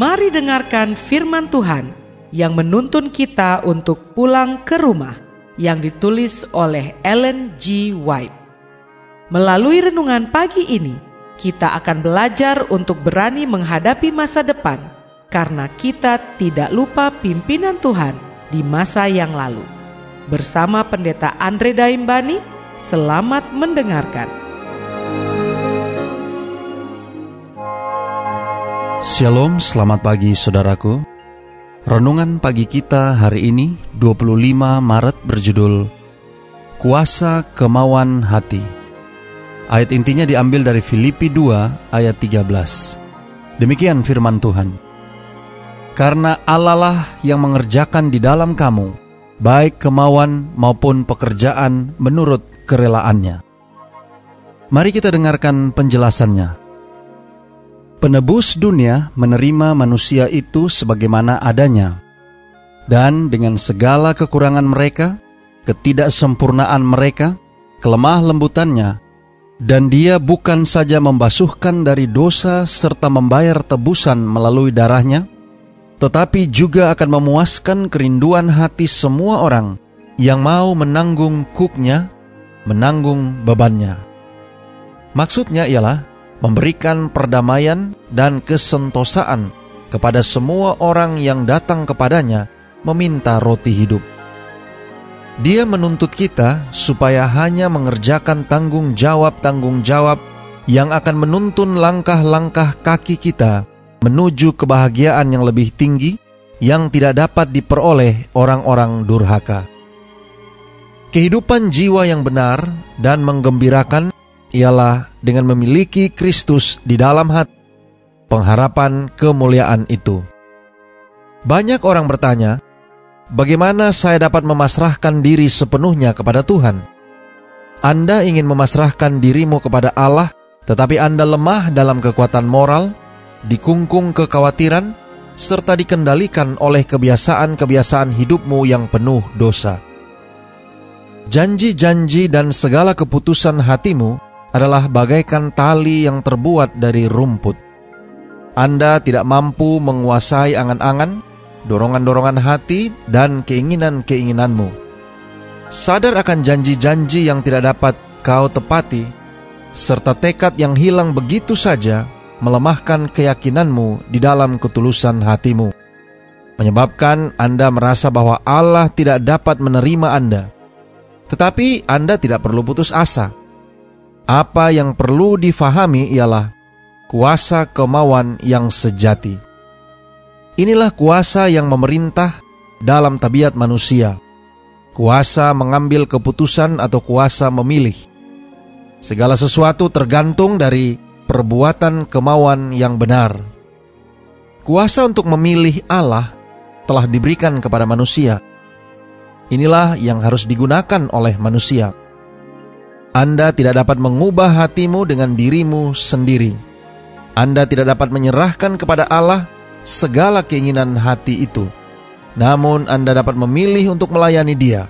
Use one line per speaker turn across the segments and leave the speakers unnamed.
Mari dengarkan firman Tuhan yang menuntun kita untuk pulang ke rumah yang ditulis oleh Ellen G. White. Melalui renungan pagi ini, kita akan belajar untuk berani menghadapi masa depan karena kita tidak lupa pimpinan Tuhan di masa yang lalu. Bersama Pendeta Andre Daimbani, selamat mendengarkan.
Shalom, selamat pagi saudaraku. Renungan pagi kita hari ini 25 Maret berjudul Kuasa Kemauan Hati. Ayat intinya diambil dari Filipi 2 ayat 13. Demikian firman Tuhan. Karena Allah lah yang mengerjakan di dalam kamu, baik kemauan maupun pekerjaan menurut kerelaannya. Mari kita dengarkan penjelasannya. Penebus dunia menerima manusia itu sebagaimana adanya, dan dengan segala kekurangan mereka, ketidaksempurnaan mereka, kelemah lembutannya, dan dia bukan saja membasuhkan dari dosa serta membayar tebusan melalui darahnya, tetapi juga akan memuaskan kerinduan hati semua orang yang mau menanggung kuknya, menanggung bebannya. Maksudnya ialah memberikan perdamaian dan kesentosaan kepada semua orang yang datang kepadanya meminta roti hidup. Dia menuntut kita supaya hanya mengerjakan tanggung jawab-tanggung jawab yang akan menuntun langkah-langkah kaki kita menuju kebahagiaan yang lebih tinggi yang tidak dapat diperoleh orang-orang durhaka. Kehidupan jiwa yang benar dan menggembirakan ialah dengan memiliki Kristus di dalam hati, pengharapan kemuliaan itu. Banyak orang bertanya, bagaimana saya dapat memasrahkan diri sepenuhnya kepada Tuhan? Anda ingin memasrahkan dirimu kepada Allah, tetapi Anda lemah dalam kekuatan moral, dikungkung kekhawatiran, serta dikendalikan oleh kebiasaan-kebiasaan hidupmu yang penuh dosa. Janji-janji dan segala keputusan hatimu adalah bagaikan tali yang terbuat dari rumput. Anda tidak mampu menguasai angan-angan, dorongan-dorongan hati, dan keinginan-keinginanmu. Sadar akan janji-janji yang tidak dapat kau tepati, serta tekad yang hilang begitu saja melemahkan keyakinanmu di dalam ketulusan hatimu, menyebabkan Anda merasa bahwa Allah tidak dapat menerima Anda. Tetapi Anda tidak perlu putus asa apa yang perlu difahami ialah kuasa kemauan yang sejati. Inilah kuasa yang memerintah dalam tabiat manusia. Kuasa mengambil keputusan atau kuasa memilih. Segala sesuatu tergantung dari perbuatan kemauan yang benar. Kuasa untuk memilih Allah telah diberikan kepada manusia. Inilah yang harus digunakan oleh manusia. Anda tidak dapat mengubah hatimu dengan dirimu sendiri. Anda tidak dapat menyerahkan kepada Allah segala keinginan hati itu. Namun Anda dapat memilih untuk melayani dia.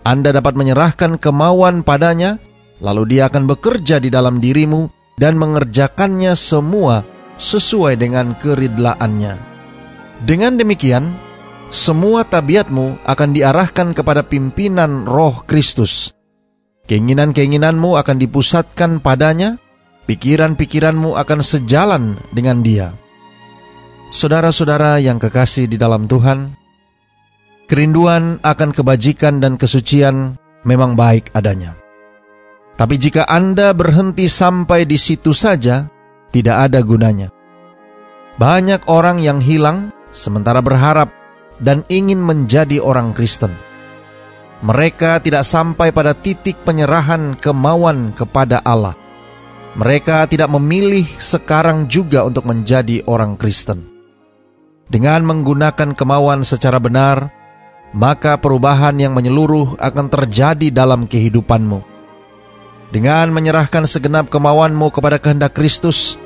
Anda dapat menyerahkan kemauan padanya, lalu dia akan bekerja di dalam dirimu dan mengerjakannya semua sesuai dengan keridlaannya. Dengan demikian, semua tabiatmu akan diarahkan kepada pimpinan roh Kristus Keinginan-keinginanmu akan dipusatkan padanya, pikiran-pikiranmu akan sejalan dengan dia. Saudara-saudara yang kekasih di dalam Tuhan, kerinduan akan kebajikan dan kesucian memang baik adanya. Tapi jika Anda berhenti sampai di situ saja, tidak ada gunanya. Banyak orang yang hilang sementara berharap dan ingin menjadi orang Kristen mereka tidak sampai pada titik penyerahan kemauan kepada Allah. Mereka tidak memilih sekarang juga untuk menjadi orang Kristen. Dengan menggunakan kemauan secara benar, maka perubahan yang menyeluruh akan terjadi dalam kehidupanmu. Dengan menyerahkan segenap kemauanmu kepada kehendak Kristus,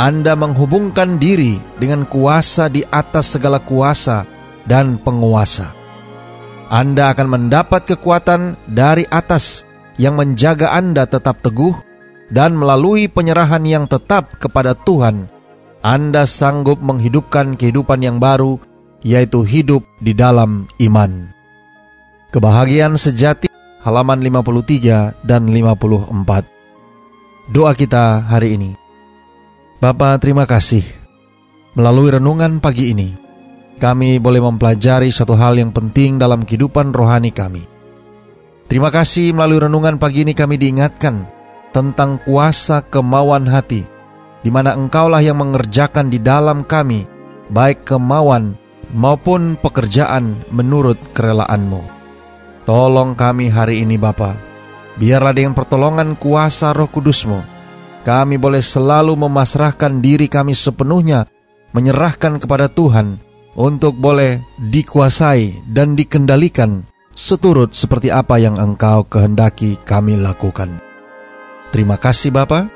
Anda menghubungkan diri dengan kuasa di atas segala kuasa dan penguasa. Anda akan mendapat kekuatan dari atas yang menjaga Anda tetap teguh dan melalui penyerahan yang tetap kepada Tuhan, Anda sanggup menghidupkan kehidupan yang baru, yaitu hidup di dalam iman. Kebahagiaan sejati halaman 53 dan 54. Doa kita hari ini. Bapa, terima kasih. Melalui renungan pagi ini, kami boleh mempelajari satu hal yang penting dalam kehidupan rohani kami. Terima kasih melalui renungan pagi ini kami diingatkan tentang kuasa kemauan hati, di mana Engkaulah yang mengerjakan di dalam kami, baik kemauan maupun pekerjaan menurut kerelaanmu. Tolong kami hari ini Bapa, biarlah dengan pertolongan kuasa roh kudusmu, kami boleh selalu memasrahkan diri kami sepenuhnya, menyerahkan kepada Tuhan, untuk boleh dikuasai dan dikendalikan seturut seperti apa yang engkau kehendaki kami lakukan. Terima kasih Bapa.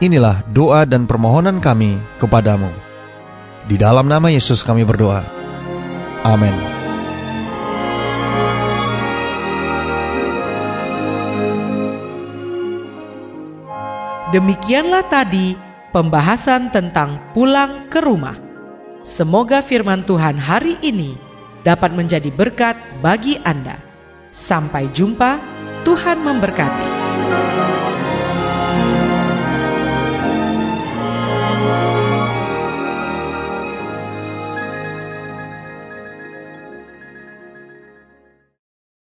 Inilah doa dan permohonan kami kepadamu. Di dalam nama Yesus kami berdoa. Amin.
Demikianlah tadi pembahasan tentang pulang ke rumah. Semoga firman Tuhan hari ini dapat menjadi berkat bagi Anda. Sampai jumpa, Tuhan memberkati.